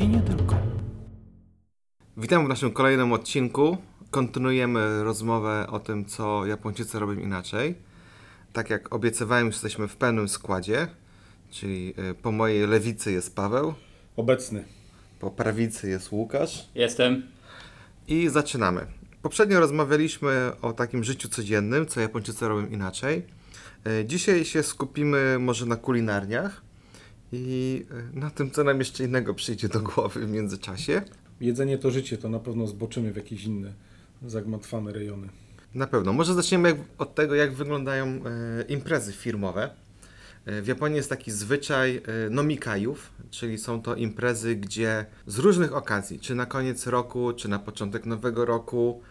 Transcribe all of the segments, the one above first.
i nie tylko. Witam w naszym kolejnym odcinku. Kontynuujemy rozmowę o tym, co Japończycy robią inaczej. Tak jak obiecywałem, jesteśmy w pełnym składzie, czyli y, po mojej lewicy jest Paweł, Obecny. po prawicy jest Łukasz Jestem. i zaczynamy. Poprzednio rozmawialiśmy o takim życiu codziennym, co Japończycy robią inaczej. Y, Dzisiaj się skupimy może na kulinarniach i y, na tym, co nam jeszcze innego przyjdzie do głowy w międzyczasie. Jedzenie to życie, to na pewno zboczymy w jakieś inne zagmatwane rejony. Na pewno. Może zaczniemy jak, od tego, jak wyglądają e, imprezy firmowe. E, w Japonii jest taki zwyczaj e, nomikajów, czyli są to imprezy, gdzie z różnych okazji, czy na koniec roku, czy na początek nowego roku,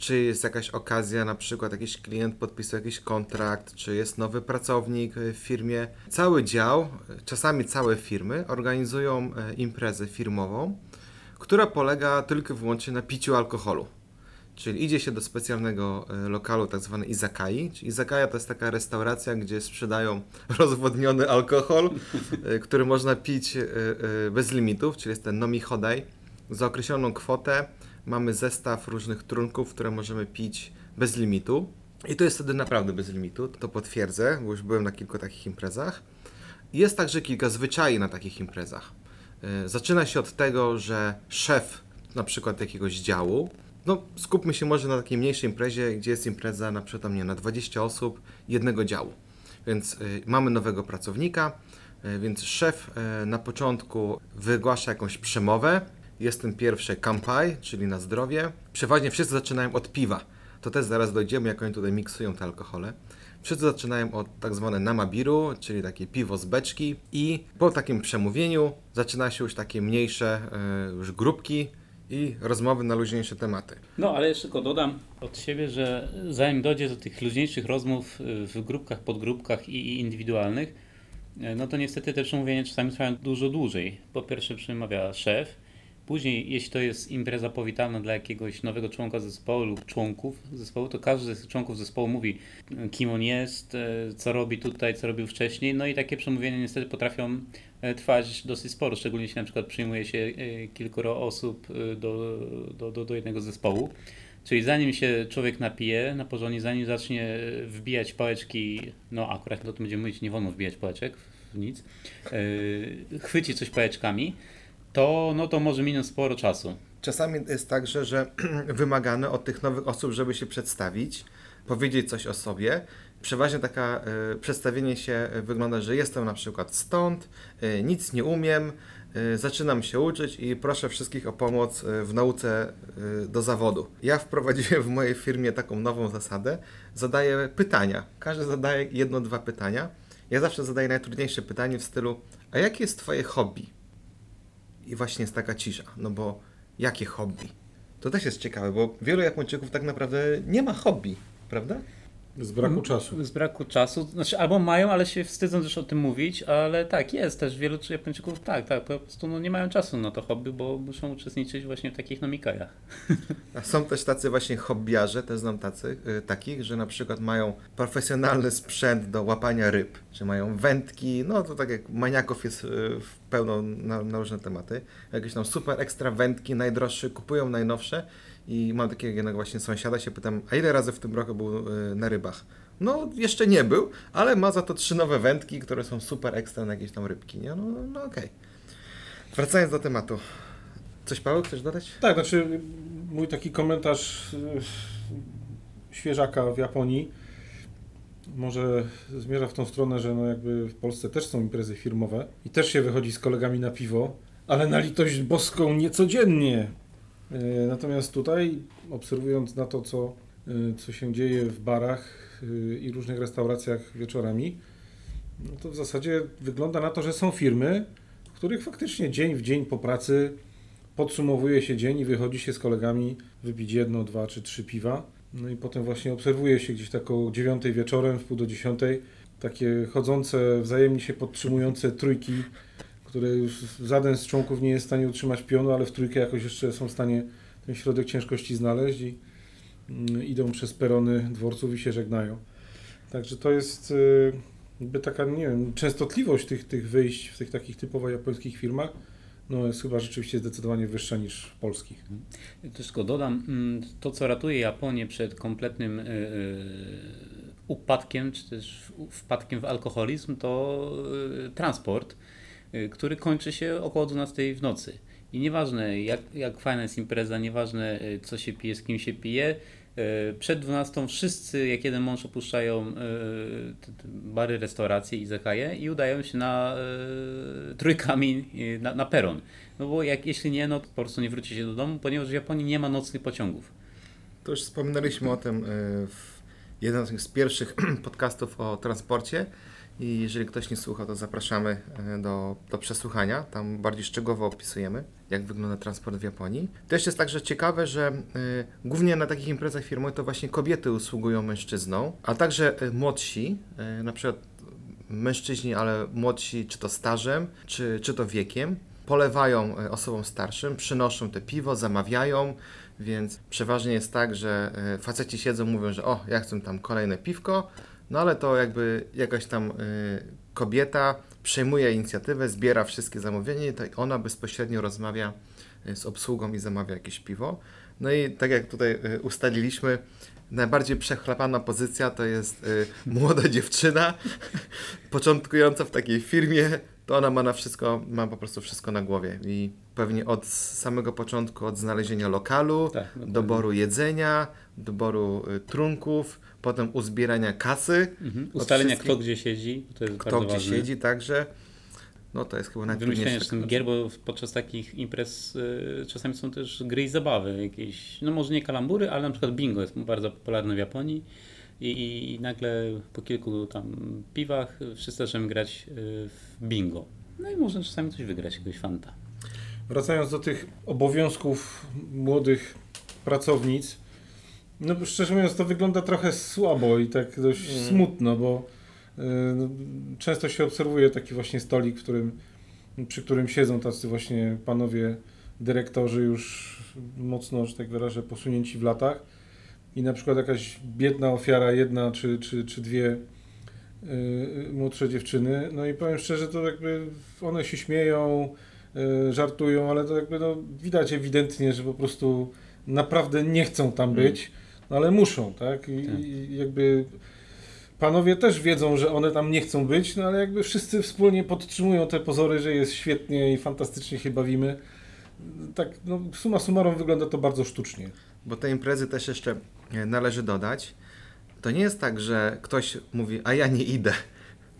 czy jest jakaś okazja, na przykład jakiś klient podpisał jakiś kontrakt, czy jest nowy pracownik e, w firmie. Cały dział, e, czasami całe firmy organizują e, imprezę firmową, która polega tylko i wyłącznie na piciu alkoholu. Czyli idzie się do specjalnego lokalu, tak zwany izakai. Czyli izakaja to jest taka restauracja, gdzie sprzedają rozwodniony alkohol, który można pić bez limitów, czyli jest ten nomi hodai. Za określoną kwotę mamy zestaw różnych trunków, które możemy pić bez limitu. I to jest wtedy naprawdę bez limitu, to potwierdzę, bo już byłem na kilku takich imprezach. Jest także kilka zwyczajów na takich imprezach. E, Zaczyna się od tego, że szef na przykład jakiegoś działu, no skupmy się może na takiej mniejszej imprezie, gdzie jest impreza na przykład nie, na 20 osób jednego działu. Więc y, mamy nowego pracownika, y, więc szef na początku wygłasza jakąś przemowę. Jest ten pierwszy kampai, czyli na zdrowie. Przeważnie wszyscy zaczynają od piwa. To też zaraz dojdziemy, jak oni tutaj miksują te alkohole. Wszyscy zaczynają od tak zwane namabiru, czyli takie piwo z beczki i po takim przemówieniu zaczyna się już takie mniejsze y, już grupki i rozmowy na luźniejsze tematy. No, ale jeszcze tylko dodam od siebie, że zanim dojdzie do tych luźniejszych rozmów y, w grupkach, podgrupkach i indywidualnych, y, no to niestety te przemówienia czasami trwają dużo dłużej. Po pierwsze przemawia szef, później jeśli to jest impreza powitalna dla jakiegoś nowego członka zespołu lub członków zespołu, to każdy z członków zespołu mówi, kim on jest, y, co robi tutaj, co robił wcześniej, no i takie przemówienia niestety potrafią e, trwać dosyć sporo, szczególnie jeśli na przykład przyjmuje się e, kilkoro osób e, do, do, do, do jednego zespołu. Czyli zanim się człowiek napije na porządnie, zanim zacznie wbijać pałeczki, no akurat o tym będziemy mówić, nie wolno wbijać pałeczek w nic, chwyci coś pałeczkami, to, no to może minąć sporo czasu. Czasami jest także, że wymagamy od tych nowych osób, żeby się przedstawić, powiedzieć coś o sobie. Przeważnie taka e, przedstawienie się e, wygląda, że jestem na przykład stąd, e, nic nie umiem, e, zaczynam się uczyć i proszę wszystkich o pomoc w nauce do zawodu. Ja wprowadziłem w mojej firmie taką nową zasadę, zadaję pytania. Każdy zadaje jedno, dwa pytania. Ja zawsze zadaję najtrudniejsze pytanie w stylu, a jakie jest twoje hobby? I właśnie jest taka cisza, no bo jakie hobby? To też jest ciekawe, bo wielu Japończyków tak naprawdę nie ma hobby, prawda? Z braku czasu. Z braku czasu, znaczy albo mają, ale się wstydzą też o tym mówić, ale tak, jest też wielu Japończyków, tak, tak, po prostu no, nie mają czasu na to hobby, bo muszą uczestniczyć właśnie w takich nomikajach. A są też tacy właśnie hobbiarze, też znam tacy, y, takich, że na przykład mają profesjonalny sprzęt do łapania ryb, czy mają wędki, no to tak jak maniaków jest y, w pełno na, na różne tematy, jakieś tam super ekstra wędki, najdroższe, kupują najnowsze i mam takiego jednego właśnie sąsiada, się pytam, a ile razy w tym roku był y, na rybach? No, jeszcze nie był, ale ma za to trzy nowe wędki, które są super ekstra na jakieś tam rybki, nie? No, no okej. Wracając do tematu. Coś Paweł chcesz dodać? Tak, znaczy mój taki komentarz y, świeżaka w Japonii może zmierza w tą stronę, że no jakby w Polsce też są imprezy firmowe i też się wychodzi z kolegami na piwo, ale na litość boską niecodziennie. Y, Natomiast tutaj, obserwując na to, co, y, co się dzieje w barach y, i różnych restauracjach wieczorami, no to w zasadzie wygląda na to, że są firmy, w których faktycznie dzień w dzień po pracy podsumowuje się dzień i wychodzi się z kolegami wypić jedno, dwa czy trzy piwa. No i potem właśnie obserwuje się gdzieś tak o dziewiątej wieczorem, w pół do dziesiątej, takie chodzące, wzajemnie się podtrzymujące trójki, które już żaden z członków nie jest w stanie utrzymać pionu, ale w trójkę jakoś jeszcze są w stanie ten środek ciężkości znaleźć i mm, idą przez perony dworców i się żegnają. Także to jest y, jakby taka, nie wiem, częstotliwość tych, tych wyjść w tych takich typowo japońskich firmach no, jest chyba rzeczywiście zdecydowanie wyższa niż polskich. Też tylko dodam, mm, to co ratuje Japonię przed kompletnym y, y, upadkiem, czy też wpadkiem w alkoholizm, to transport, który kończy się około 12 w nocy. I nieważne jak, jak fajna jest impreza, nieważne y, co się pije, z kim się pije, y, przed 12 wszyscy jak jeden mąż opuszczają y, bary, restauracje i zakaje i udają się na y, trójkami y, na, na peron. No bo jak, jeśli nie, no to po prostu nie wróci się do domu, ponieważ w Japonii nie ma nocnych pociągów. To już wspominaliśmy o tym y, w jednym z pierwszych podcastów o transporcie i jeżeli ktoś nie słuchał, to zapraszamy y, do, do przesłuchania. Tam bardziej szczegółowo opisujemy, jak wygląda transport w Japonii. Też jest także ciekawe, że y, głównie na takich imprezach firmowych to właśnie kobiety usługują mężczyznom, a także y, młodsi, y, na przykład mężczyźni, ale młodsi, czy to stażem, czy, czy to wiekiem, polewają e, osobom starszym, przynoszą te piwo, zamawiają, więc przeważnie jest tak, że e, faceci siedzą, mówią, że o, ja chcę tam kolejne piwko, no ale to jakby jakaś tam e, kobieta przejmuje inicjatywę, zbiera wszystkie zamówienia i ona bezpośrednio rozmawia e, z obsługą i zamawia jakieś piwo. No i tak jak tutaj e, ustaliliśmy, najbardziej przechlapana pozycja to jest młoda dziewczyna, początkująca w takiej firmie, to ona ma na wszystko, ma po prostu wszystko na głowie i pewnie od samego początku, od znalezienia lokalu, Tak, doboru jedzenia, doboru y, trunków, potem uzbierania kasy, Mhm. Ustalenia wszystkich- kto gdzie siedzi, to jest kto gdzie ważne. siedzi także. No to jest chyba Wymyślenie najtrudniejsze. czasem gier, bo podczas takich imprez y, czasami są też gry i zabawy jakieś, no może nie kalambury, ale na przykład bingo jest bardzo popularne w Japonii i, i nagle po kilku tam piwach wszyscy zaczynamy grać y, w bingo. No i można czasami coś wygrać, jakiegoś fanta. Wracając do tych obowiązków młodych pracownic, no szczerze mówiąc to wygląda trochę słabo i tak dość Mm. smutno, bo y, no, często się obserwuje taki właśnie stolik, w którym, przy którym siedzą tacy właśnie panowie dyrektorzy już mocno, że tak wyrażę, posunięci w latach i na przykład jakaś biedna ofiara, jedna czy, czy, czy dwie y, młodsze dziewczyny, no i powiem szczerze, to jakby one się śmieją, y, żartują, ale to jakby no, widać ewidentnie, że po prostu naprawdę nie chcą tam Mm. No ale muszą, tak? I, Tak. I jakby panowie też wiedzą, że one tam nie chcą być, no ale jakby wszyscy wspólnie podtrzymują te pozory, że jest świetnie i fantastycznie się bawimy. Tak, no suma summarum wygląda to bardzo sztucznie. Bo te imprezy też jeszcze e, należy dodać. To nie jest tak, że ktoś mówi, a ja nie idę.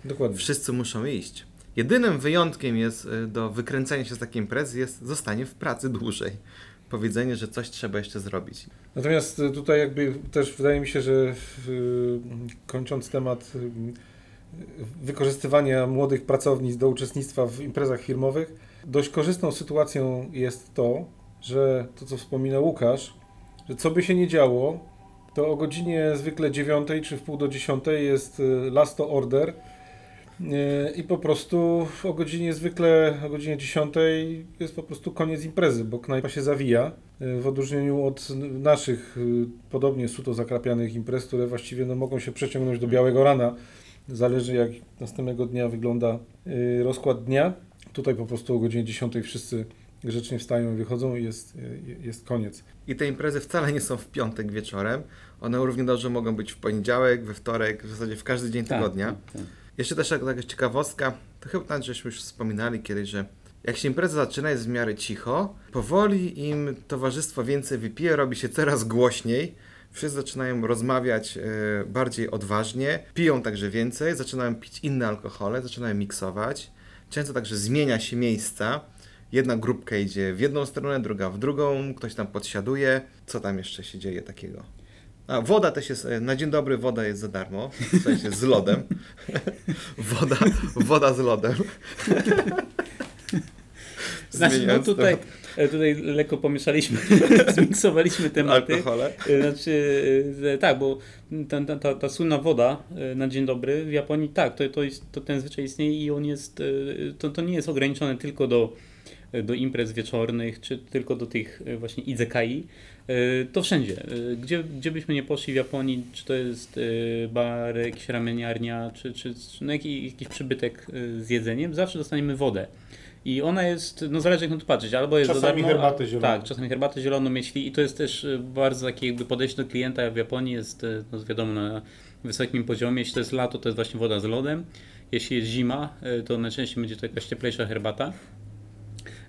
Dokładnie. Wszyscy muszą iść. Jedynym wyjątkiem jest y, do wykręcania się z takiej imprezy jest zostanie w pracy dłużej. Powiedzenie, że coś trzeba jeszcze zrobić. Natomiast y, tutaj jakby też wydaje mi się, że y, kończąc temat y, wykorzystywania młodych pracownic do uczestnictwa w imprezach firmowych, dość korzystną sytuacją jest to, że to co wspomina Łukasz, że co by się nie działo, to o godzinie zwykle 9 czy w pół do 10 jest last order i po prostu o godzinie zwykle, o godzinie 10 jest po prostu koniec imprezy, bo knajpa się zawija. Y, W odróżnieniu od naszych y, podobnie suto zakrapianych imprez, które właściwie no, mogą się przeciągnąć do białego rana. Zależy jak następnego dnia wygląda rozkład dnia. Tutaj po prostu o godzinie 10 wszyscy grzecznie wstają i wychodzą i jest, jest koniec. I te imprezy wcale nie są w piątek wieczorem. One równie dobrze mogą być w poniedziałek, we wtorek, w zasadzie w każdy dzień tygodnia. Tak, tak. Jeszcze też taka ciekawostka, to chyba nawet żeśmy już wspominali kiedyś, że jak się impreza zaczyna, jest w miarę cicho, powoli im towarzystwo więcej wypije, robi się coraz głośniej, wszyscy zaczynają rozmawiać e, bardziej odważnie, piją także więcej, zaczynają pić inne alkohole, zaczynają miksować, często także zmienia się miejsca, jedna grupka idzie w jedną stronę, druga w drugą, ktoś tam podsiaduje, co tam jeszcze się dzieje takiego? A woda też jest, e, na dzień dobry woda jest za darmo, w sensie z lodem. woda, woda z lodem. Znaczy, no tutaj, e, tutaj lekko pomieszaliśmy, zmiksowaliśmy tematy. Alkohole. E, Znaczy, tak, bo ta, ta, ta, ta słynna woda na dzień dobry w Japonii, tak, to, to, jest, to ten zwyczaj istnieje i on jest, to, to nie jest ograniczone tylko do do imprez wieczornych, czy tylko do tych e, właśnie izekai, e, to wszędzie. E, Gdzie, gdzie byśmy nie poszli w Japonii, czy to jest bar, jakaś ramieniarnia, czy, czy, czy no jakiś, jakiś przybytek z jedzeniem, zawsze dostaniemy wodę. I ona jest, no zależy jak na to patrzeć, albo jest Czasami za darmo, herbatę zieloną. Tak, czasami herbatę zieloną, jeśli i to jest też bardzo takie jakby podejście do klienta w Japonii jest no, wiadomo na wysokim poziomie. Jeśli to jest lato, to jest właśnie woda z lodem. Jeśli jest zima, to najczęściej będzie to jakaś cieplejsza herbata.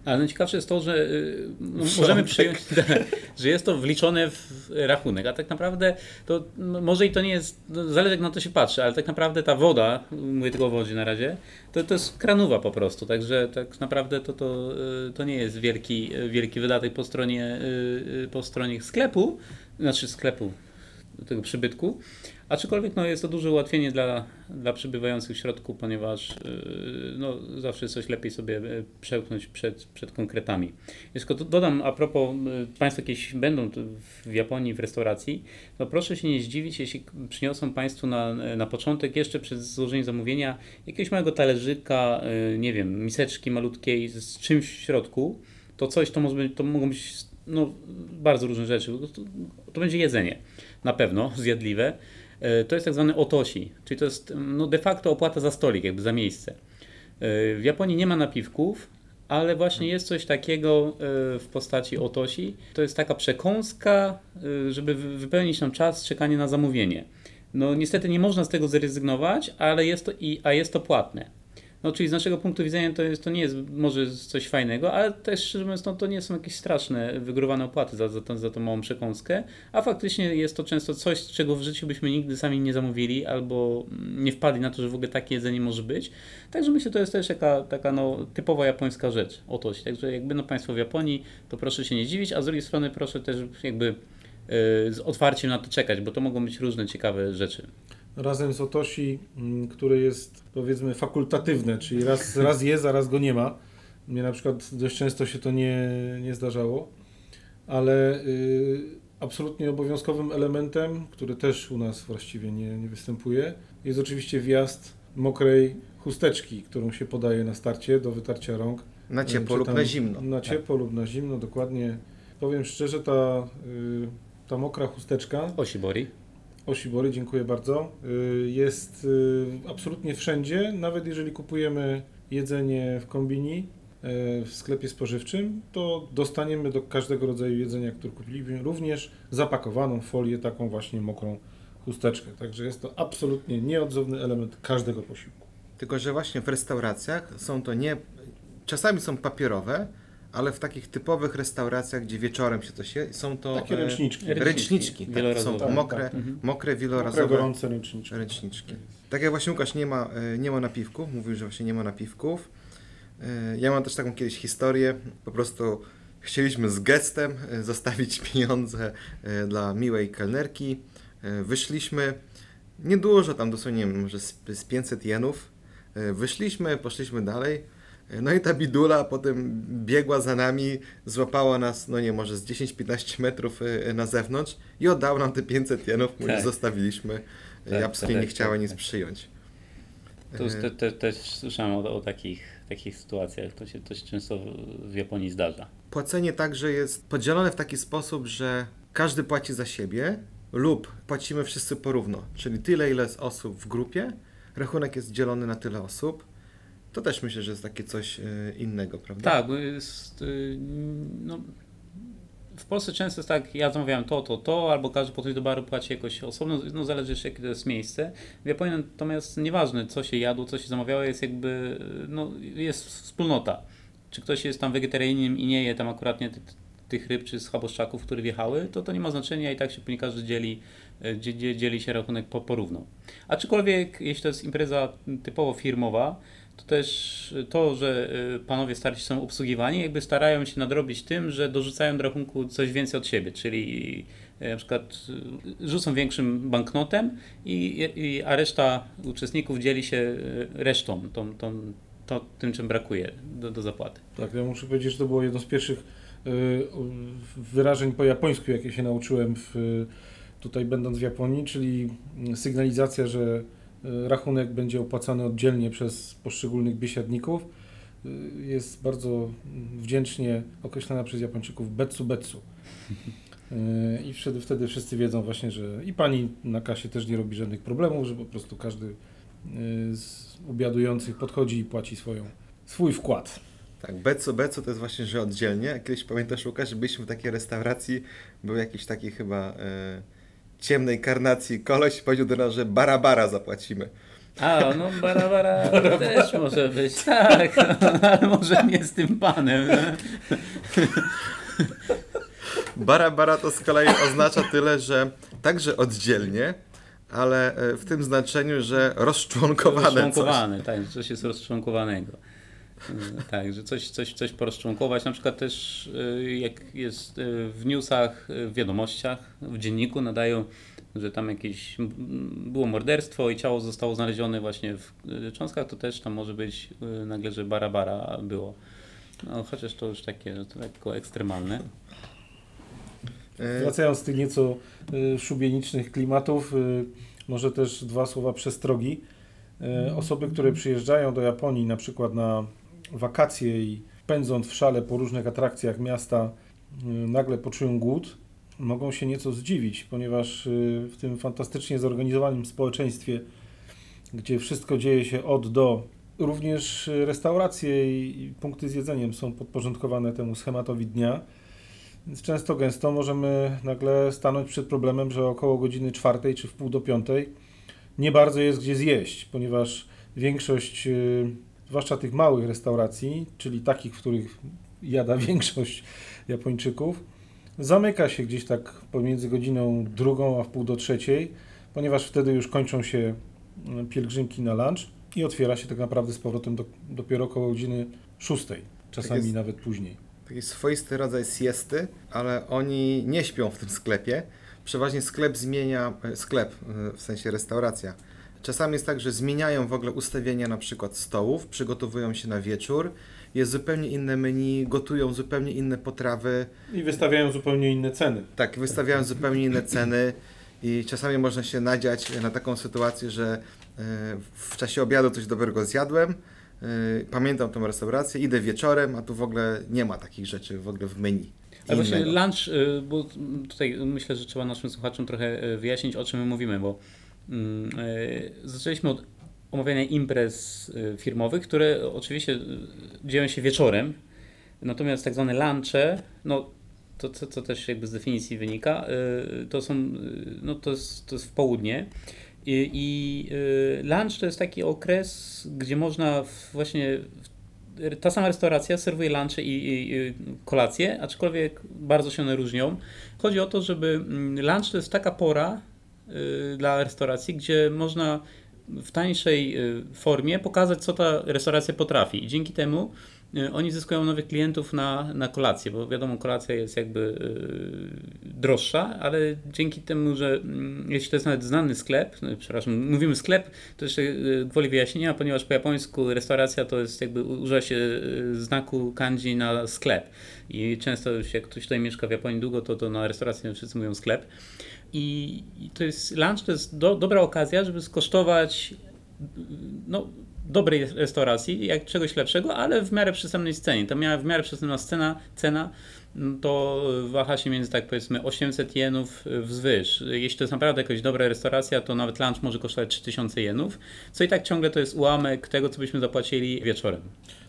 Ale najciekawsze jest to, że y, no, możemy przyjąć, że jest to wliczone w rachunek, a tak naprawdę to no, może i to nie jest, no, zależy jak na to się patrzy, ale tak naprawdę ta woda, mówię tylko o wodzie na razie, to, to jest kranowa po prostu, także tak naprawdę to, to, y, to nie jest wielki, wielki wydatek po stronie, y, po stronie sklepu, znaczy sklepu tego przybytku, aczkolwiek no, jest to duże ułatwienie dla, dla przybywających w środku, ponieważ yy, no, zawsze coś lepiej sobie yy, przełknąć przed, przed konkretami. Jeszcze dodam a propos, yy, Państwo jakieś będą w Japonii w restauracji, no proszę się nie zdziwić, jeśli przyniosą Państwu na, na początek, jeszcze przed złożeniem zamówienia, jakiegoś małego talerzyka, nie wiem, miseczki malutkiej z czymś w środku, to coś to, może być, to mogą być no, bardzo różne rzeczy. To, to będzie jedzenie, na pewno zjadliwe. E, To jest tak zwany otosi, czyli to jest no, de facto opłata za stolik, jakby za miejsce. E, W Japonii nie ma napiwków, ale właśnie jest coś takiego e, w postaci otosi. To jest taka przekąska, żeby wy- wypełnić nam czas czekania na zamówienie. No niestety nie można z tego zrezygnować, ale jest to, i, a jest to płatne. No, czyli z naszego punktu widzenia to, jest, to nie jest może coś fajnego, ale też szczerze mówiąc, no, to nie są jakieś straszne, wygórowane opłaty za, za, tą, za tą małą przekąskę, a faktycznie jest to często coś, czego w życiu byśmy nigdy sami nie zamówili albo nie wpadli na to, że w ogóle takie jedzenie może być. Także myślę, że to jest też taka, taka no, typowa japońska rzecz, oto. Także jak będą Państwo w Japonii, to proszę się nie dziwić, a z drugiej strony proszę też jakby yy, z otwarciem na to czekać, bo to mogą być różne ciekawe rzeczy. Razem z Otoshi, mm, które jest powiedzmy fakultatywne, czyli raz, raz jest, a raz go nie ma. Mnie na przykład dość często się to nie, nie zdarzało, ale y, absolutnie obowiązkowym elementem, który też u nas właściwie nie, nie występuje, jest oczywiście wjazd mokrej chusteczki, którą się podaje na starcie do wytarcia rąk. Na Y, ciepło lub na zimno. Na ciepło lub na zimno, dokładnie. Powiem szczerze, ta, y, ta mokra chusteczka Oshibori. Oshibory, dziękuję bardzo. Y, Jest y, absolutnie wszędzie, nawet jeżeli kupujemy jedzenie w kombini, y, w sklepie spożywczym, to dostaniemy do każdego rodzaju jedzenia, które kupiliśmy, również zapakowaną folię, taką właśnie mokrą chusteczkę. Także jest to absolutnie nieodzowny element każdego posiłku. Tylko, że właśnie w restauracjach są to nie. Czasami są papierowe, ale w takich typowych restauracjach, gdzie wieczorem się coś je, są to. Takie e, ręczniczki. Ręczniczki. Ręczniczki. Tak, Wielorazowe. są Tak, mokre, tak. Mhm. mokre, Mokre, wielorazowe gorące ręczniczki. ręczniczki. Tak jak właśnie Łukasz nie ma, e, nie ma napiwków, mówił, że właśnie nie ma napiwków. E, Ja mam też taką kiedyś historię, po prostu chcieliśmy z gestem zostawić pieniądze dla miłej kelnerki. Wyszliśmy, niedużo, tam dosłownie, nie wiem, może z z 500 jenów. Wyszliśmy, poszliśmy dalej. No i ta bidula potem biegła za nami, złapała nas, no nie, może z 10-15 metrów e, na zewnątrz i oddała nam te 500 jenów, mówi, Tak. zostawiliśmy. Tak, I absolutnie tak, nie chciała tak, nic tak. przyjąć. To E, te, te, też słyszałem o, o takich, takich sytuacjach. To się, to się często w- w Japonii zdarza. Płacenie także jest podzielone w taki sposób, że każdy płaci za siebie lub płacimy wszyscy porówno, czyli tyle, ile jest osób w grupie, rachunek jest dzielony na tyle osób. To też myślę, że jest takie coś e, innego, prawda? Tak, bo jest, y, no, w Polsce często jest tak, ja zamawiałem to, to, to, albo każdy podchodzi do baru płaci jakoś osobno, no zależy jeszcze jakie to jest miejsce. W Japonii natomiast nieważne co się jadło, co się zamawiało, jest jakby, no jest wspólnota. Czy ktoś jest tam wegetarianinem i nie je tam akuratnie ty, tych ryb czy schaboszczaków, które wjechały, to to nie ma znaczenia i tak się później każdy dzieli, e, dzie- dzie- dzieli się rachunek po, porówno. Aczkolwiek jeśli to jest impreza typowo firmowa, to też to, że y, panowie starsi są obsługiwani, jakby starają się nadrobić tym, że dorzucają do rachunku coś więcej od siebie, czyli y, na przykład y, rzucą większym banknotem, i, i, a reszta uczestników dzieli się y, resztą, tą, tą, tym czym brakuje do, do zapłaty. Tak, ja muszę powiedzieć, że to było jedno z pierwszych y, wyrażeń po japońsku, jakie się nauczyłem w, tutaj będąc w Japonii, czyli sygnalizacja, że y, rachunek będzie opłacany oddzielnie przez poszczególnych biesiadników. y, jest bardzo wdzięcznie określana przez Japończyków betsu betsu. Y, I wtedy, wtedy wszyscy wiedzą właśnie, że i pani na kasie też nie robi żadnych problemów, że po prostu każdy y, z ubiadujących podchodzi i płaci swoją, swój wkład. Tak, beco, beco to jest właśnie, że oddzielnie. Kiedyś pamiętasz, Łukasz, byliśmy w takiej restauracji, był jakiś taki chyba e, ciemnej karnacji koleś i powiedział do nas, że bara bara zapłacimy. A, no bara, bara też może być, tak, ale może nie z tym panem. Bara bara to z kolei oznacza tyle, że także oddzielnie, ale e, w tym znaczeniu, że rozczłonkowane coś. Rozczłonkowane, tak, że coś jest rozczłonkowanego. Y, Tak, że coś, coś, coś porozczłonkować, na przykład też y, jak jest y, w newsach, y, w wiadomościach, w dzienniku nadają, że tam jakieś było morderstwo i ciało zostało znalezione właśnie w cząstkach, to też tam może być nagle, że bara bara było. No, chociaż to już takie to lekko ekstremalne. E, Wracając z tych nieco szubienicznych klimatów, może też dwa słowa przestrogi. Y, Osoby, które przyjeżdżają do Japonii na przykład na wakacje i pędząc w szale po różnych atrakcjach miasta, y, nagle poczują głód, mogą się nieco zdziwić, ponieważ y, w tym fantastycznie zorganizowanym społeczeństwie, gdzie wszystko dzieje się od do, również y, restauracje i punkty z jedzeniem są podporządkowane temu schematowi dnia. Więc często gęsto możemy nagle stanąć przed problemem, że około godziny czwartej czy w pół do piątej nie bardzo jest gdzie zjeść, ponieważ większość, zwłaszcza tych małych restauracji, czyli takich, w których jada większość Japończyków, zamyka się gdzieś tak pomiędzy godziną drugą a w pół do trzeciej, ponieważ wtedy już kończą się y, pielgrzymki na lunch i otwiera się tak naprawdę z powrotem do, dopiero około godziny szóstej, czasami jest. nawet później. taki swoisty rodzaj siesty, ale oni nie śpią w tym sklepie. Przeważnie sklep zmienia, e, sklep e, w sensie restauracja. Czasami jest tak, że zmieniają w ogóle ustawienia na przykład stołów, przygotowują się na wieczór, jest zupełnie inne menu, gotują zupełnie inne potrawy, I wystawiają zupełnie inne ceny. tak, wystawiają zupełnie inne ceny i czasami można się nadziać na taką sytuację, że e, w czasie obiadu coś dobrego zjadłem, e, pamiętam tą restaurację, idę wieczorem, a tu w ogóle nie ma takich rzeczy w ogóle w menu. Ale właśnie lunch, y, bo tutaj myślę, że trzeba naszym słuchaczom trochę y, wyjaśnić, o czym my mówimy, bo zaczęliśmy od omawiania imprez y, firmowych, które oczywiście y, dzieją się wieczorem, natomiast tak zwane lunche, no to co, co też jakby z definicji wynika, to są, no to jest, to jest w południe. I, i lunch to jest taki okres, gdzie można właśnie ta sama restauracja serwuje lunchy i, i, i kolacje, aczkolwiek bardzo się one różnią. Chodzi o to, żeby mm, lunch to jest taka pora dla restauracji, gdzie można w tańszej y, formie pokazać, co ta restauracja potrafi. I dzięki temu y, oni zyskują nowych klientów na, na kolację, bo wiadomo, kolacja jest jakby y, droższa, ale dzięki temu, że mm, jeśli to jest nawet znany sklep, no, przepraszam, mówimy sklep, to jeszcze y, gwoli wyjaśnienia, ponieważ po japońsku restauracja to jest jakby używa się y, znaku kanji na sklep. I często już jak ktoś tutaj mieszka w Japonii długo, to, to na restaurację wszyscy mówią sklep. I, to jest lunch, to jest do, dobra okazja, żeby skosztować no, dobrej restauracji, jak czegoś lepszego, ale w miarę przystępnej cenie. Ta miała w miarę przystępna cena, cena no to waha się między tak powiedzmy 800 jenów wzwyż. Jeśli to jest naprawdę jakaś dobra restauracja, to nawet lunch może kosztować 3000 jenów, co i tak ciągle to jest ułamek tego, co byśmy zapłacili wieczorem.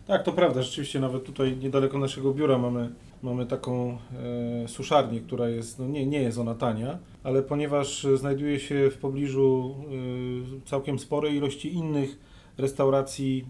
Tak, to prawda. Rzeczywiście nawet tutaj niedaleko naszego biura mamy, mamy taką e, suszarnię, która jest, no nie, nie jest ona tania, ale ponieważ znajduje się w pobliżu e, całkiem sporej ilości innych restauracji,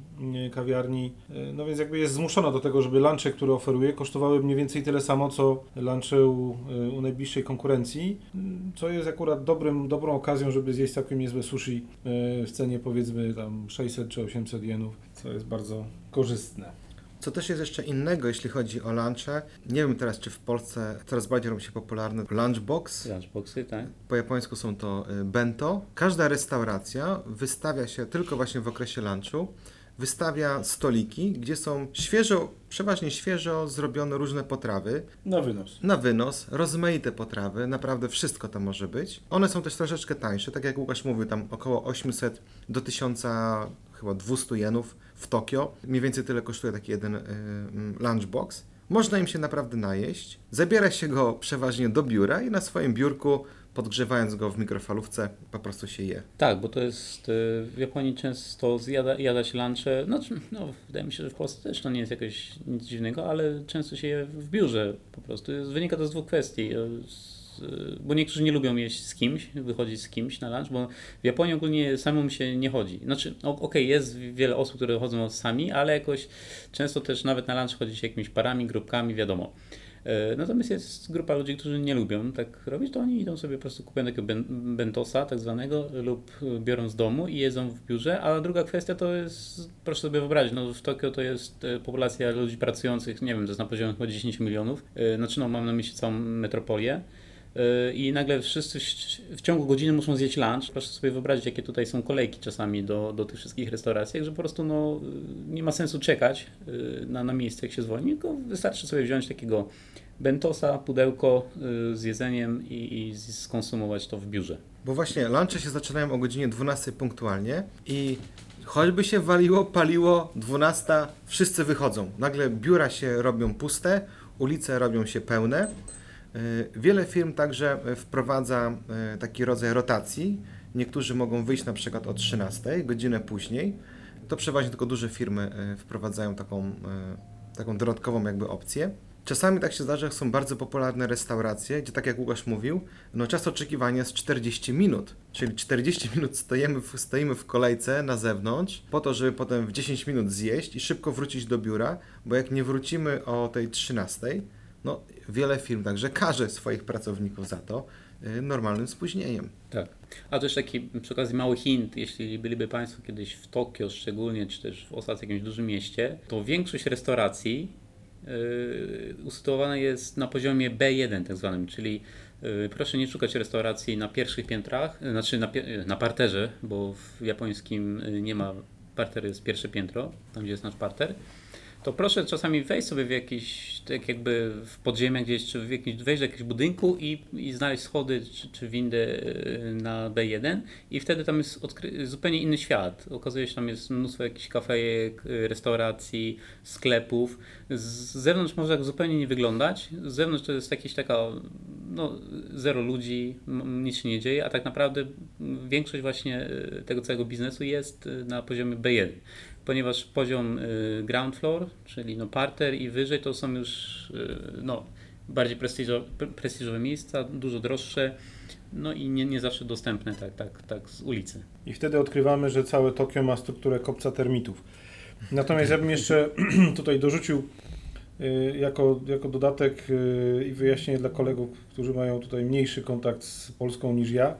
e, kawiarni, e, no więc jakby jest zmuszona do tego, żeby lunche, które oferuje, kosztowały mniej więcej tyle samo, co lunche u, e, u najbliższej konkurencji, m, co jest akurat dobrym, dobrą okazją, żeby zjeść całkiem niezłe sushi e, w cenie powiedzmy tam 600 czy 800 jenów, co jest bardzo korzystne. Co też jest jeszcze innego, jeśli chodzi o lunche. Nie wiem teraz, czy w Polsce coraz bardziej robi się popularny lunchbox. Lunchboxy, tak? Po japońsku są to y, bento. Każda restauracja wystawia się tylko właśnie w okresie lunchu. Wystawia stoliki, gdzie są świeżo, przeważnie świeżo zrobione różne potrawy. Na wynos. Na wynos, rozmaite potrawy, naprawdę wszystko tam może być. One są też troszeczkę tańsze, tak jak Łukasz mówił, tam około 800 do 1000 chyba 200 jenów w Tokio. Mniej więcej tyle kosztuje taki jeden y, mm, lunchbox. Można im się naprawdę najeść. Zabiera się go przeważnie do biura i na swoim biurku, podgrzewając go w mikrofalówce, po prostu się je. Tak, bo to jest y, w Japonii często zjada, jada się lunche. No, czy- no, wydaje mi się, że w Polsce też to nie jest jakoś nic dziwnego, ale często się je w biurze po prostu. Wynika to z dwóch kwestii. Bo niektórzy nie lubią jeść z kimś, wychodzić z kimś na lunch, bo w Japonii ogólnie samemu się nie chodzi. Znaczy, okej, jest wiele osób, które chodzą sami, ale jakoś często też nawet na lunch chodzi się jakimiś parami, grupkami, wiadomo. E, Natomiast jest grupa ludzi, którzy nie lubią tak robić, to oni idą sobie po prostu kupują takiego ben- bentosa tak zwanego lub biorą z domu i jedzą w biurze, a druga kwestia to jest, proszę sobie wyobrazić, no w Tokio to jest e, populacja ludzi pracujących, nie wiem, to jest na poziomie chyba 10 milionów, E, znaczy no mam na myśli całą metropolię. E, I nagle wszyscy w- ciągu godziny muszą zjeść lunch. Proszę sobie wyobrazić, jakie tutaj są kolejki czasami do, do tych wszystkich restauracji, że po prostu no, y, nie ma sensu czekać y, na, na miejsce, jak się zwolni, tylko wystarczy sobie wziąć takiego bentosa, pudełko y, z jedzeniem i, i skonsumować to w biurze. Bo właśnie lunche się zaczynają o godzinie 12 punktualnie i choćby się waliło, paliło, 12, wszyscy wychodzą. Nagle biura się robią puste, ulice robią się pełne. Yy, Wiele firm także yy, wprowadza yy, taki rodzaj rotacji. Niektórzy mogą wyjść na przykład o 13, godzinę później. To przeważnie tylko duże firmy wprowadzają taką, taką dodatkową jakby opcję. Czasami tak się zdarza, że są bardzo popularne restauracje, gdzie tak jak Łukasz mówił, no czas oczekiwania jest 40 minut, czyli 40 minut stoimy w, stoimy w kolejce na zewnątrz po to, żeby potem w 10 minut zjeść i szybko wrócić do biura, bo jak nie wrócimy o tej 13, no wiele firm także karze swoich pracowników za to y, normalnym spóźnieniem. Tak. A też taki przy okazji mały hint, jeśli byliby Państwo kiedyś w Tokio szczególnie, czy też w ostatnim jakimś dużym mieście, to większość restauracji yy, usytuowana jest na poziomie B1 tak zwanym, czyli yy, proszę nie szukać restauracji na pierwszych piętrach, yy, znaczy na, na parterze, bo w japońskim nie ma parter, jest pierwsze piętro, tam gdzie jest nasz parter. To proszę czasami wejść sobie w jakiś, tak jakby w podziemia gdzieś, czy w jakiś, wejść do jakiegoś budynku i, i znaleźć schody czy, czy windę yy, na B1 i wtedy tam jest zupełnie inny świat. Okazuje się, tam jest mnóstwo jakichś kafejek, yy, restauracji, sklepów. Z zewnątrz może tak zupełnie nie wyglądać. Z zewnątrz to jest jakieś taka, no, zero ludzi, nic się nie dzieje, a tak naprawdę większość właśnie yy, tego całego biznesu jest yy, na poziomie B1 ponieważ poziom y, ground floor, czyli no parter i wyżej to są już y, no, bardziej prestiżo, pre- prestiżowe miejsca, dużo droższe, no i nie, nie zawsze dostępne tak, tak, tak z ulicy. I wtedy odkrywamy, że całe Tokio ma strukturę kopca termitów. Natomiast ja bym jeszcze tutaj dorzucił jako, jako dodatek y, i wyjaśnienie dla kolegów, którzy mają tutaj mniejszy kontakt z Polską niż ja,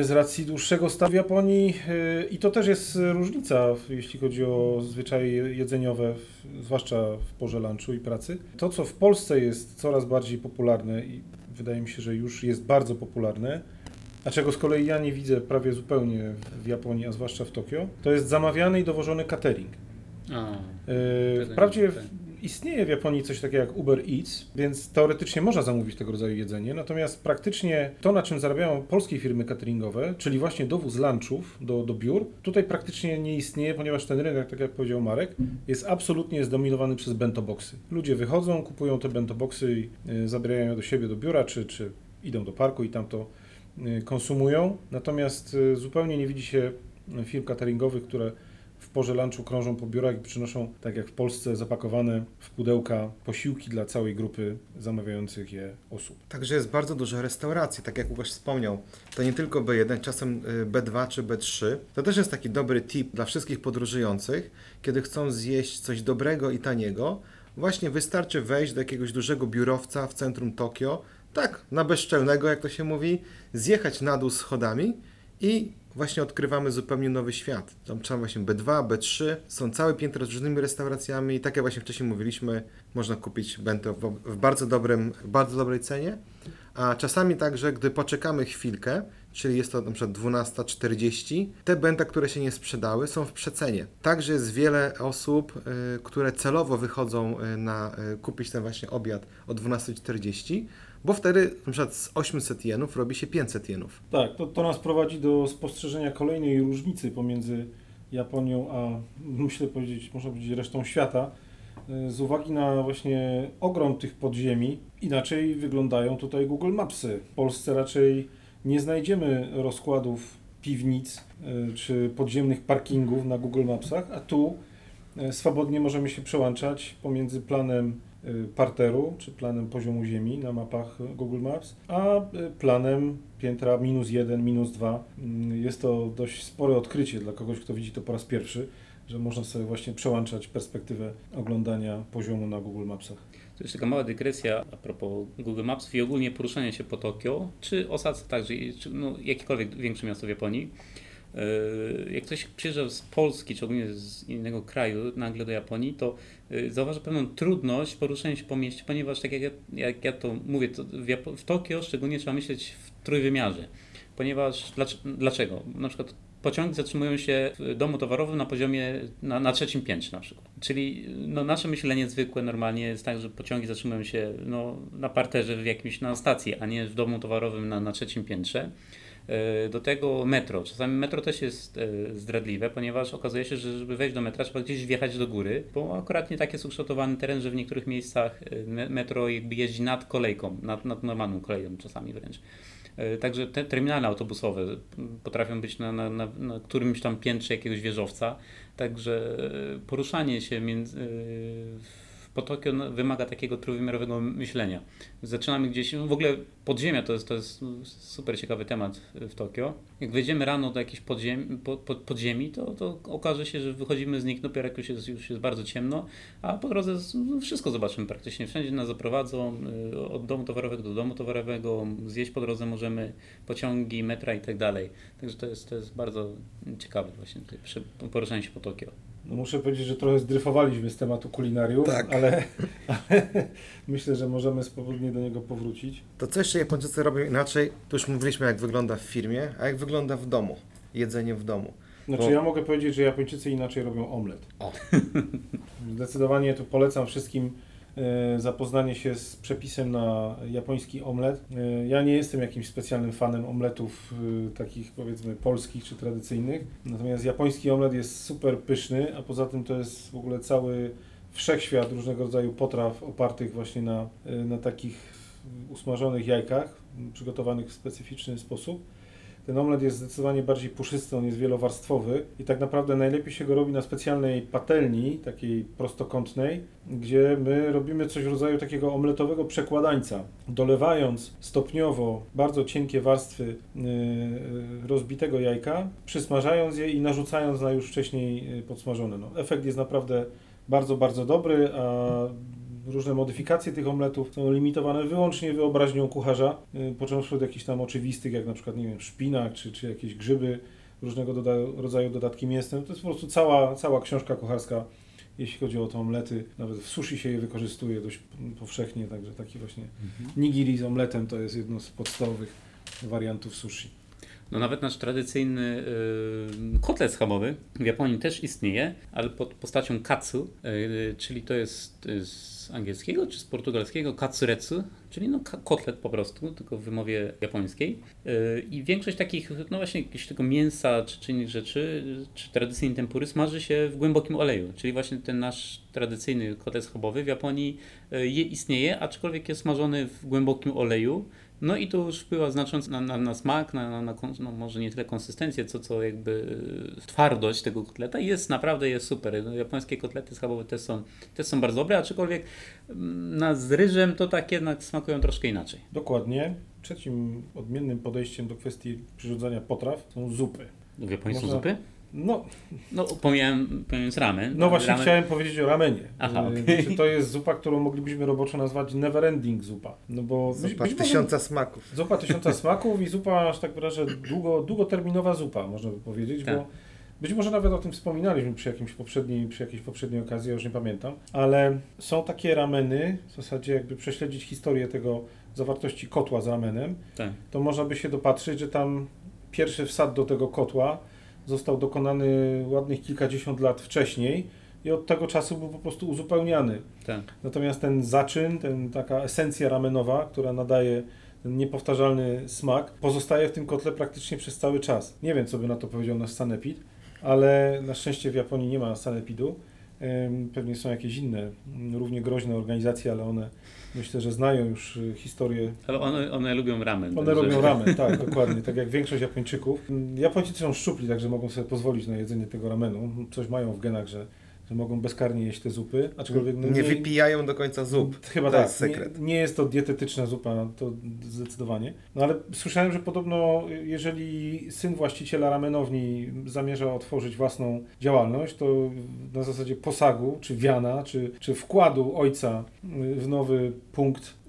y, z racji dłuższego stawu w Japonii y, i to też jest różnica, jeśli chodzi o zwyczaje jedzeniowe, zwłaszcza w porze lunchu i pracy. To, co w Polsce jest coraz bardziej popularne i wydaje mi się, że już jest bardzo popularne, a czego z kolei ja nie widzę prawie zupełnie w Japonii, a zwłaszcza w Tokio, to jest zamawiany i dowożony catering. A, Wprawdzie wiem. Istnieje w Japonii coś takiego jak Uber Eats, więc teoretycznie można zamówić tego rodzaju jedzenie, natomiast praktycznie to, na czym zarabiają polskie firmy cateringowe, czyli właśnie dowóz lunchów do, do biur, tutaj praktycznie nie istnieje, ponieważ ten rynek, tak jak powiedział Marek, jest absolutnie zdominowany przez bento boxy. Ludzie wychodzą, kupują te bento boxy yy, zabierają je do siebie do biura, czy, czy idą do parku i tam to yy, konsumują. Natomiast yy, zupełnie nie widzi się firm cateringowych, które porze lunchu krążą po biurach i przynoszą, tak jak w Polsce, zapakowane w pudełka posiłki dla całej grupy zamawiających je osób. Także jest bardzo dużo restauracji, tak jak Łukasz wspomniał. To nie tylko B1, czasem y, B2 czy B3. To też jest taki dobry tip dla wszystkich podróżujących, kiedy chcą zjeść coś dobrego i taniego. Właśnie wystarczy wejść do jakiegoś dużego biurowca w centrum Tokio, tak, na bezczelnego, jak to się mówi, zjechać na dół schodami i właśnie odkrywamy zupełnie nowy świat. Tam trzeba właśnie B2, B3, są całe piętra z różnymi restauracjami i tak jak właśnie wcześniej mówiliśmy, można kupić bento w, bardzo, dobrym, bardzo dobrej cenie, a czasami także, gdy poczekamy chwilkę, czyli jest to przykład 12.40, te benta, które się nie sprzedały, są w przecenie. Także jest wiele osób, y, które celowo wychodzą y, na y, kupić ten właśnie obiad o 12.40, bo wtedy przykład z 800 jenów robi się 500 jenów. Tak, to, to nas prowadzi do spostrzeżenia kolejnej różnicy pomiędzy Japonią, a myślę powiedzieć, można powiedzieć resztą świata, z uwagi na właśnie ogrom tych podziemi, inaczej wyglądają tutaj Google Mapsy. W Polsce raczej nie znajdziemy rozkładów piwnic y, czy podziemnych parkingów na Google Mapsach, a tu y, swobodnie możemy się przełączać pomiędzy planem y, parteru, czy planem poziomu ziemi na mapach Google Maps, a planem piętra minus jeden, minus dwa. Mm, Jest to dość spore odkrycie dla kogoś, kto widzi to po raz pierwszy, że można sobie właśnie przełączać perspektywę oglądania poziomu na Google Mapsach. To jest taka mała dygresja a propos Google Maps i ogólnie poruszania się po Tokio, czy Osace także, czy no, jakiekolwiek większe miasto w Japonii. Yy, Jak ktoś przyjeżdża z Polski, czy ogólnie z innego kraju nagle do Japonii, to yy, zauważa pewną trudność poruszania się po mieście, ponieważ tak jak ja, jak ja to mówię, to w, Japo- w Tokio szczególnie trzeba myśleć w trójwymiarze. Ponieważ, dlac- dlaczego? Na przykład pociągi zatrzymują się w domu towarowym na poziomie, na, na trzecim piętrze na przykład. Czyli no, nasze myślenie zwykłe normalnie jest tak, że pociągi zatrzymują się no, na parterze w jakimś, na stacji, a nie w domu towarowym na, na trzecim piętrze. E, Do tego metro. Czasami metro też jest e, zdradliwe, ponieważ okazuje się, że żeby wejść do metra trzeba gdzieś wjechać do góry, bo akurat nie tak jest ukształtowany teren, że w niektórych miejscach e, me- metro jakby jeździ nad kolejką, nad, nad normalną koleją czasami wręcz. E, Także te terminale autobusowe potrafią być na, na, na, na którymś tam piętrze jakiegoś wieżowca. Także e, poruszanie się między, w Potokio no, wymaga takiego trójwymiarowego myślenia. Zaczynamy gdzieś, no w ogóle podziemia to jest, to jest super ciekawy temat w Tokio. Jak wejdziemy rano do jakiejś podziemi, po, po, podziemi, to, to okaże się, że wychodzimy z nich dopiero jak już jest, już jest bardzo ciemno, a po drodze no, wszystko zobaczymy praktycznie. Wszędzie nas zaprowadzą, y, od domu towarowego do domu towarowego, zjeść po drodze możemy pociągi, metra i tak dalej. Także to jest, to jest bardzo ciekawe właśnie poruszanie się po Tokio. No muszę powiedzieć, że trochę zdryfowaliśmy z tematu kulinariów, Tak. ale, ale myślę, że możemy spowolnie do niego powrócić. To co jeszcze Japończycy robią inaczej, to już mówiliśmy jak wygląda w firmie, a jak wygląda w domu. Jedzenie w domu. Znaczy Bo- ja mogę powiedzieć, że Japończycy inaczej robią omlet. O. Zdecydowanie tu polecam wszystkim zapoznanie się z przepisem na japoński omlet. E, Ja nie jestem jakimś specjalnym fanem omletów e, takich powiedzmy polskich czy tradycyjnych, natomiast japoński omlet jest super pyszny, a poza tym to jest w ogóle cały wszechświat różnego rodzaju potraw opartych właśnie na, e, na takich usmażonych jajkach, przygotowanych w specyficzny sposób. Ten omlet jest zdecydowanie bardziej puszysty, on jest wielowarstwowy i tak naprawdę najlepiej się go robi na specjalnej patelni, takiej prostokątnej, gdzie my robimy coś w rodzaju takiego omletowego przekładańca, dolewając stopniowo bardzo cienkie warstwy yy, rozbitego jajka, przysmażając je i narzucając na już wcześniej yy, podsmażone. No, efekt jest naprawdę bardzo, bardzo dobry, a różne modyfikacje tych omletów są limitowane wyłącznie wyobraźnią kucharza, yy, począwszy od jakichś tam oczywistych, jak na przykład, nie wiem, szpinak, czy, czy jakieś grzyby, różnego doda- rodzaju dodatki mięsne. To jest po prostu cała, cała książka kucharska, jeśli chodzi o te omlety. Nawet w sushi się je wykorzystuje dość powszechnie, także taki właśnie nigiri z omletem to jest jedno z podstawowych wariantów sushi. No nawet nasz tradycyjny y, kotlet schabowy w Japonii też istnieje, ale pod postacią katsu, y, czyli to jest z angielskiego czy z portugalskiego katsuretsu, czyli no kotlet po prostu, tylko w wymowie japońskiej. Y, I większość takich, no właśnie jakiegoś tego mięsa czy, czy innych rzeczy, czy tradycyjnej tempury smaży się w głębokim oleju, czyli właśnie ten nasz tradycyjny kotlet schabowy w Japonii je istnieje, aczkolwiek jest smażony w głębokim oleju. No i to już wpływa znacząco na, na, na smak, na, na, na no może nie tyle konsystencję, co, co jakby e, twardość tego kotleta i jest naprawdę jest super. No, japońskie kotlety schabowe też są, też są bardzo dobre, aczkolwiek mm, na z ryżem to tak jednak smakują troszkę inaczej. Dokładnie. Trzecim odmiennym podejściem do kwestii przyrządzania potraw są zupy. W Japonii są zupy? No, No pomijałem, pomijając ramen. no właśnie ramen, chciałem powiedzieć o ramenie. Aha, Y, okej. Czy to jest zupa, którą moglibyśmy roboczo nazwać neverending zupa? No bo Zupa być może- tysiąca smaków. Zupa tysiąca smaków i zupa, aż tak wyrażę, długo, długoterminowa zupa, można by powiedzieć, Tak. bo być może nawet o tym wspominaliśmy przy, jakimś poprzedniej, przy jakiejś poprzedniej okazji, ja już nie pamiętam, ale są takie rameny, w zasadzie jakby prześledzić historię tego zawartości kotła z ramenem, Tak. to można by się dopatrzyć, że tam pierwszy wsad do tego kotła został dokonany ładnych kilkadziesiąt lat wcześniej i od tego czasu był po prostu uzupełniany. Tak. Natomiast ten zaczyn, ten, taka esencja ramenowa, która nadaje ten niepowtarzalny smak, pozostaje w tym kotle praktycznie przez cały czas. Nie wiem, co by na to powiedział nasz sanepid, ale na szczęście w Japonii nie ma sanepidu. Pewnie są jakieś inne, mm, równie groźne organizacje, ale one myślę, że znają już y, historię Ale one, one lubią ramen. one także- robią ramen, tak, dokładnie, tak jak większość Japończyków. Japończycy są szczupli, także mogą sobie pozwolić na jedzenie tego ramenu. Coś mają w genach, że, że mogą bezkarnie jeść te zupy, aczkolwiek no, Nie wypijają do końca zup. Chyba To tak, jest sekret. Nie, nie jest to dietetyczna zupa, to zdecydowanie. No ale słyszałem, że podobno jeżeli syn właściciela ramenowni zamierza otworzyć własną działalność, to na zasadzie posagu, czy wiana, czy, czy wkładu ojca w nowy punkt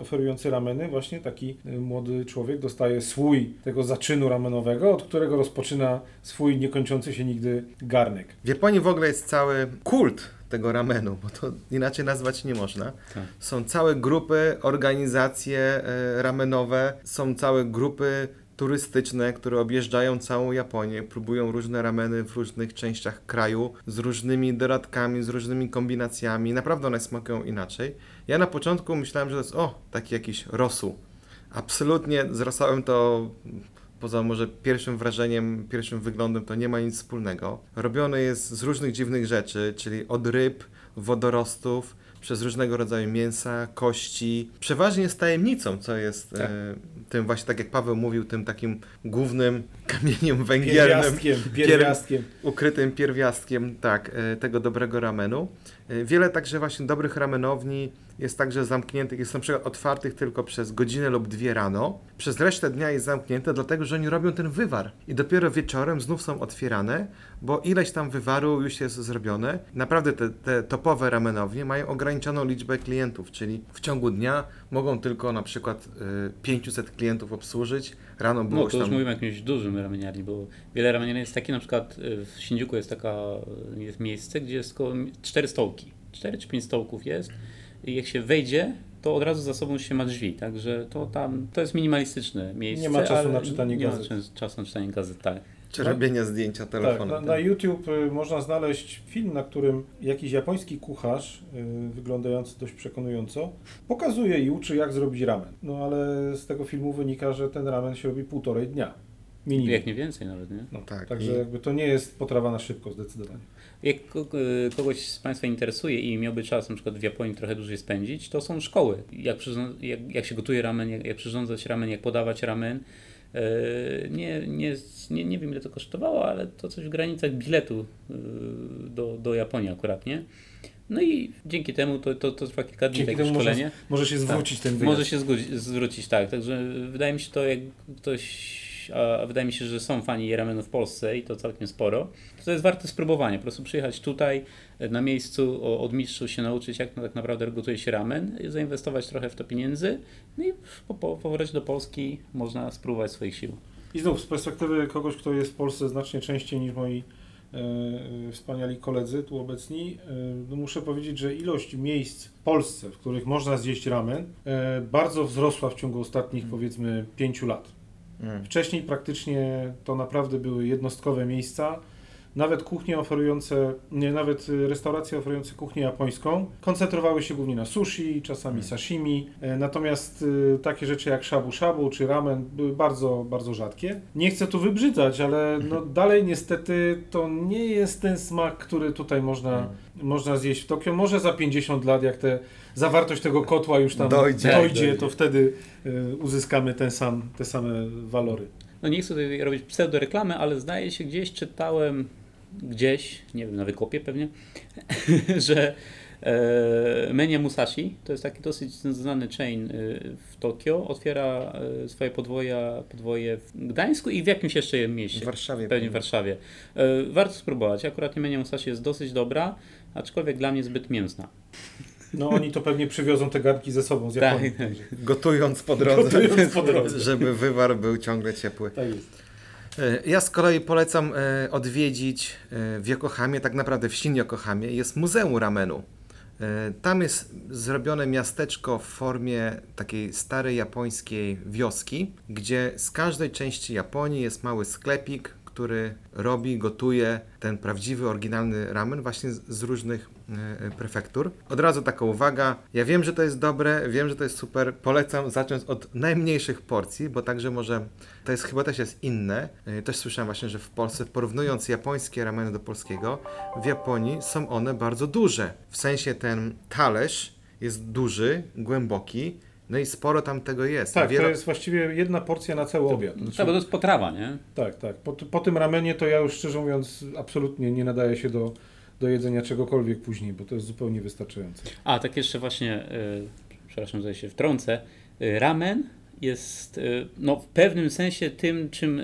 oferujący rameny, właśnie taki y, młody człowiek dostaje słój tego zaczynu ramenowego, od którego rozpoczyna swój niekończący się nigdy garnek. W Japonii w ogóle jest cały kult tego ramenu, bo to inaczej nazwać nie można. Tak. Są całe grupy, organizacje e, ramenowe, są całe grupy turystyczne, które objeżdżają całą Japonię, próbują różne rameny w różnych częściach kraju, z różnymi dodatkami, z różnymi kombinacjami. Naprawdę one smakują inaczej. Ja na początku myślałem, że to jest, o, taki jakiś rosół. Absolutnie z rosołem to poza może pierwszym wrażeniem, pierwszym wyglądem, to nie ma nic wspólnego. Robione jest z różnych dziwnych rzeczy, czyli od ryb, wodorostów, przez różnego rodzaju mięsa, kości. Przeważnie jest tajemnicą, co jest Tak. e, tym właśnie, tak jak Paweł mówił, tym takim głównym kamieniem węgielnym, Pierwiastkiem, pierwiastkiem. ukrytym pierwiastkiem, tak, e, tego dobrego ramenu. E, Wiele także właśnie dobrych ramenowni jest także zamkniętych, jest na przykład otwartych tylko przez godzinę lub dwie rano. Przez resztę dnia jest zamknięte, dlatego że oni robią ten wywar. I dopiero wieczorem znów są otwierane, bo ileś tam wywaru już jest zrobione. Naprawdę te, te topowe ramenownie mają ograniczoną liczbę klientów, czyli w ciągu dnia mogą tylko na przykład y, 500 klientów obsłużyć. Rano było No to już tam... mówimy o jakimś dużym rameniarni, bo wiele rameniarni jest takie, na przykład y, w Shinjuku jest taka y, jest miejsce, gdzie jest około cztery stołki. Cztery czy pięć stołków jest i jak się wejdzie, to od razu za sobą się ma drzwi, także to tam, to jest minimalistyczne miejsce. Nie ma czasu ale na czytanie nie gazet. ma czas- czasu na czytanie gazet, tak. Czy robienia zdjęcia Tak, telefonem. na, na YouTube y, można znaleźć film, na którym jakiś japoński kucharz, y, wyglądający dość przekonująco, pokazuje i uczy, jak zrobić ramen. No ale z tego filmu wynika, że ten ramen się robi półtorej dnia. Minimum. Jak nie więcej nawet, nie? No, Tak, Także i- jakby to nie jest potrawa na szybko, zdecydowanie. Jak y, kogoś z Państwa interesuje i miałby czas na przykład w Japonii trochę dłużej spędzić, to są szkoły. Jak, jak, jak się gotuje ramen, jak, jak przyrządzać ramen, jak podawać ramen. Y, Nie, nie, nie, nie wiem ile to kosztowało, ale to coś w granicach biletu y, do, do Japonii akurat, nie? No i dzięki temu to, to, to trwa kilka dni Dzięki takie temu można, szkolenie. może się zwrócić ten wyjazd. Może się zwrócić, tak. Także wydaje mi się to, jak ktoś. A wydaje mi się, że są fani ramenu w Polsce i to całkiem sporo. To jest warte spróbowania. Po prostu przyjechać tutaj e, na miejscu, od mistrzów się nauczyć, jak tak naprawdę gotuje się ramen, zainwestować trochę w to pieniędzy no i po, po powrocie do Polski można spróbować swoich sił. I znów z perspektywy kogoś, kto jest w Polsce znacznie częściej niż moi e, wspaniali koledzy tu obecni, no muszę powiedzieć, że ilość miejsc w Polsce, w których można zjeść ramen, e, bardzo wzrosła w ciągu ostatnich powiedzmy pięciu lat. Mm. Wcześniej praktycznie to naprawdę były jednostkowe miejsca. Nawet kuchnie oferujące, nie, nawet y, restauracje oferujące kuchnię japońską koncentrowały się głównie na sushi, czasami sashimi. E, Natomiast y, takie rzeczy jak shabu shabu czy ramen były bardzo, bardzo rzadkie. Nie chcę tu wybrzydzać, ale no, dalej niestety to nie jest ten smak, który tutaj można, można zjeść w Tokio. Może za 50 lat, jak te, zawartość tego kotła już tam Dojdzie. dojdzie, Dojdzie. to wtedy y, uzyskamy ten sam, te same walory. No nie chcę tutaj robić pseudoreklamy, ale zdaje się gdzieś czytałem, gdzieś, nie wiem, na wykopie pewnie, że e, Menia Musashi, to jest taki dosyć znany chain e, w Tokio, otwiera e, swoje podwoja, podwoje w Gdańsku i w jakimś jeszcze mieście. W Warszawie. Pewnie w Warszawie. E, warto spróbować. Akurat Menia Musashi jest dosyć dobra, aczkolwiek dla mnie zbyt mięsna. No oni to pewnie przywiozą te garnki ze sobą z Japonii. Tak. także. Gotując po drodze, Gotując po drodze. żeby wywar był ciągle ciepły. Tak jest. E, Ja z kolei polecam e, odwiedzić e, w Yokohamie, tak naprawdę w Shin Yokohamie, jest Muzeum Ramenu. Tam jest zrobione miasteczko w formie takiej starej japońskiej wioski, gdzie z każdej części Japonii jest mały sklepik, który robi, gotuje ten prawdziwy, oryginalny ramen właśnie z, z różnych e, e, prefektur. Od razu taka uwaga, ja wiem, że to jest dobre, wiem, że to jest super, polecam zacząć od najmniejszych porcji, bo także może, to jest chyba też jest inne. E, Też słyszałem właśnie, że w Polsce, porównując japońskie rameny do polskiego, w Japonii są one bardzo duże. W sensie ten talerz jest duży, głęboki, no i sporo tam tego jest. Tak, Wiele- to jest właściwie jedna porcja na cały obiad. No, Znaczy, tak, bo to jest potrawa, nie? Tak, tak. Po, po tym ramenie to ja już szczerze mówiąc absolutnie nie nadaje się do, do jedzenia czegokolwiek później, bo to jest zupełnie wystarczające. A, tak jeszcze właśnie, y, przepraszam, że się wtrącę. Y, ramen jest y, no, w pewnym sensie tym, czym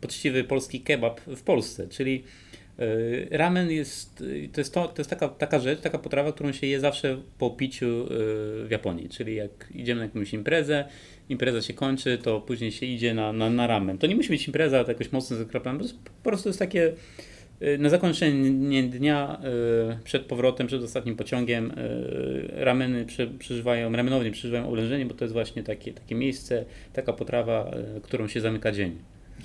poczciwy polski kebab w Polsce, czyli ramen jest, y, to jest, to, to jest taka, taka rzecz, taka potrawa, którą się je zawsze po piciu y, w Japonii, czyli jak idziemy na jakąś imprezę, impreza się kończy, to później się idzie na, na, na ramen. To nie musi być impreza to jakoś mocno zakraplana, po prostu- jest takie na zakończenie dnia przed powrotem, przed ostatnim pociągiem rameny prze, przeżywają, ramenownie przeżywają oblężenie, bo to jest właśnie takie, takie miejsce, taka potrawa, którą się zamyka dzień.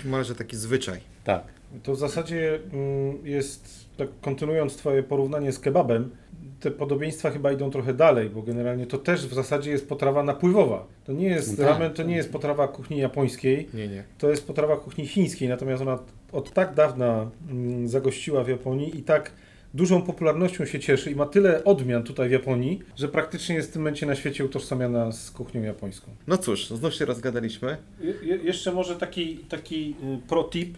Może taki zwyczaj. Tak. To w zasadzie mm, jest, tak kontynuując Twoje porównanie z kebabem, te podobieństwa chyba idą trochę dalej, bo generalnie to też w zasadzie jest potrawa napływowa. To nie jest tak, ramen, to nie jest potrawa kuchni japońskiej, Nie, nie. to jest potrawa kuchni chińskiej, natomiast ona od tak dawna mm, zagościła w Japonii i tak dużą popularnością się cieszy i ma tyle odmian tutaj w Japonii, że praktycznie jest w tym momencie na świecie utożsamiana z kuchnią japońską. No cóż, znów się rozgadaliśmy. Je, je- jeszcze może taki, taki y, pro tip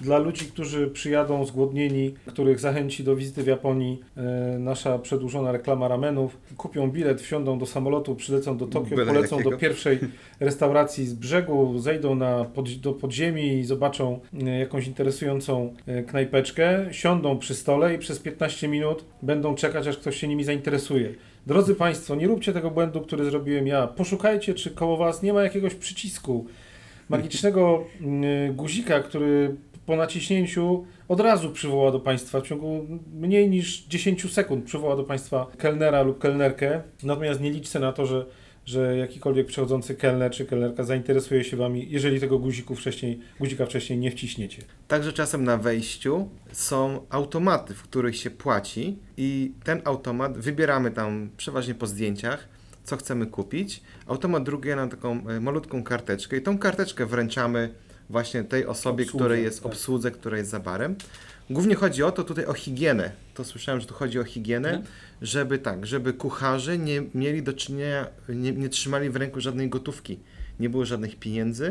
dla ludzi, którzy przyjadą zgłodnieni, których zachęci do wizyty w Japonii e, nasza przedłużona reklama ramenów. Kupią bilet, wsiądą do samolotu, przylecą do Tokio, Byle polecą jakiego. do pierwszej restauracji z brzegu, zejdą na pod, do podziemi i zobaczą e, jakąś interesującą e, knajpeczkę, siądą przy stole i przez 15 minut będą czekać, aż ktoś się nimi zainteresuje. Drodzy Państwo, nie róbcie tego błędu, który zrobiłem ja. Poszukajcie, czy koło Was nie ma jakiegoś przycisku, magicznego mm, guzika, który po naciśnięciu od razu przywoła do Państwa, w ciągu mniej niż 10 sekund przywoła do Państwa kelnera lub kelnerkę. Natomiast nie liczcie na to, że, że jakikolwiek przechodzący kelner czy kelnerka zainteresuje się Wami, jeżeli tego guziku wcześniej, guzika wcześniej nie wciśniecie. Także czasem na wejściu są automaty, w których się płaci i ten automat wybieramy tam przeważnie po zdjęciach, co chcemy kupić. Automat druguje nam taką e, malutką karteczkę i tą karteczkę wręczamy właśnie tej osobie, Obsłudze, której jest tak. obsłudze, która jest za barem. Głównie chodzi o to tutaj o higienę. To słyszałem, że tu chodzi o higienę, Mhm. żeby tak, żeby kucharze nie mieli do czynienia, nie, nie trzymali w ręku żadnej gotówki, nie było żadnych pieniędzy.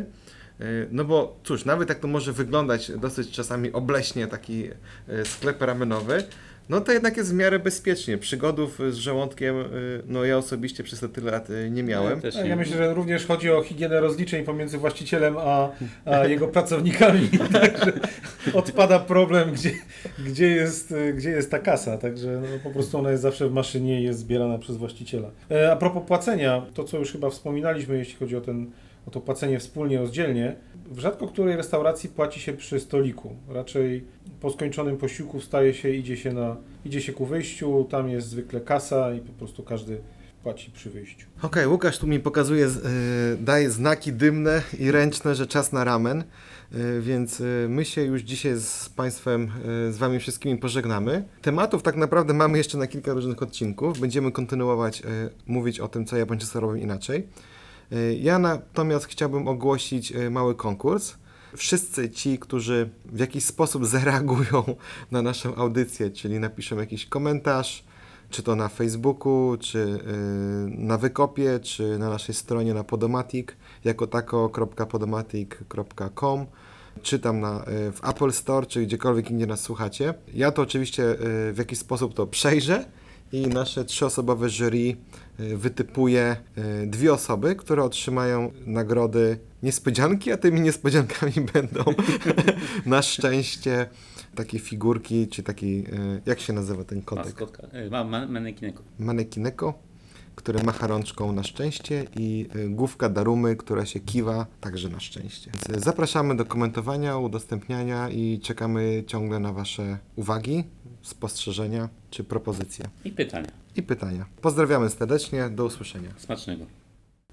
E, No bo cóż, nawet jak to może wyglądać dosyć czasami obleśnie taki e, sklep ramenowy, no to jednak jest w miarę bezpiecznie. Przygodów z żołądkiem, e, no ja osobiście przez te tyle lat e, nie miałem. Ja nie. myślę, że również chodzi o higienę rozliczeń pomiędzy właścicielem a, a jego pracownikami. Także odpada problem, gdzie, gdzie, jest, y, gdzie jest ta kasa. Także no, po prostu ona jest zawsze w maszynie i jest zbierana przez właściciela. E, A propos płacenia, to co już chyba wspominaliśmy, jeśli chodzi o, ten, o to płacenie wspólnie, rozdzielnie, w rzadko której restauracji płaci się przy stoliku. Raczej po skończonym posiłku wstaje się, idzie się, na, idzie się ku wyjściu, tam jest zwykle kasa i po prostu każdy płaci przy wyjściu. Okej, Łukasz tu mi pokazuje, e, daje znaki dymne i ręczne, że czas na ramen, e, więc e, my się już dzisiaj z Państwem, z Wami wszystkimi pożegnamy. Tematów tak naprawdę mamy jeszcze na kilka różnych odcinków. Będziemy kontynuować mówić o tym, co Japończycy robią inaczej. E, Ja natomiast chciałbym ogłosić e, mały konkurs. Wszyscy ci, którzy w jakiś sposób zareagują na naszą audycję, czyli napiszą jakiś komentarz, czy to na Facebooku, czy y, na Wykopie, czy na naszej stronie na Podomatic, jako tako.podomatic.com, czy tam na, y, w Apple Store, czy gdziekolwiek indziej nas słuchacie. Ja to oczywiście y, w jakiś sposób to przejrzę i nasze trzyosobowe jury y, wytypuje y, dwie osoby, które otrzymają nagrody niespodzianki, a tymi niespodziankami będą na szczęście takie figurki, czy taki, y, jak się nazywa ten kotek? Maskotka. y, Ma, ma, manekineko. manekineko, które macha rączką na szczęście i y, główka Darumy, która się kiwa także na szczęście. Więc y, zapraszamy do komentowania, udostępniania i czekamy ciągle na Wasze uwagi, spostrzeżenia czy propozycje I pytania. i pytania. Pozdrawiamy serdecznie, do usłyszenia. Smacznego.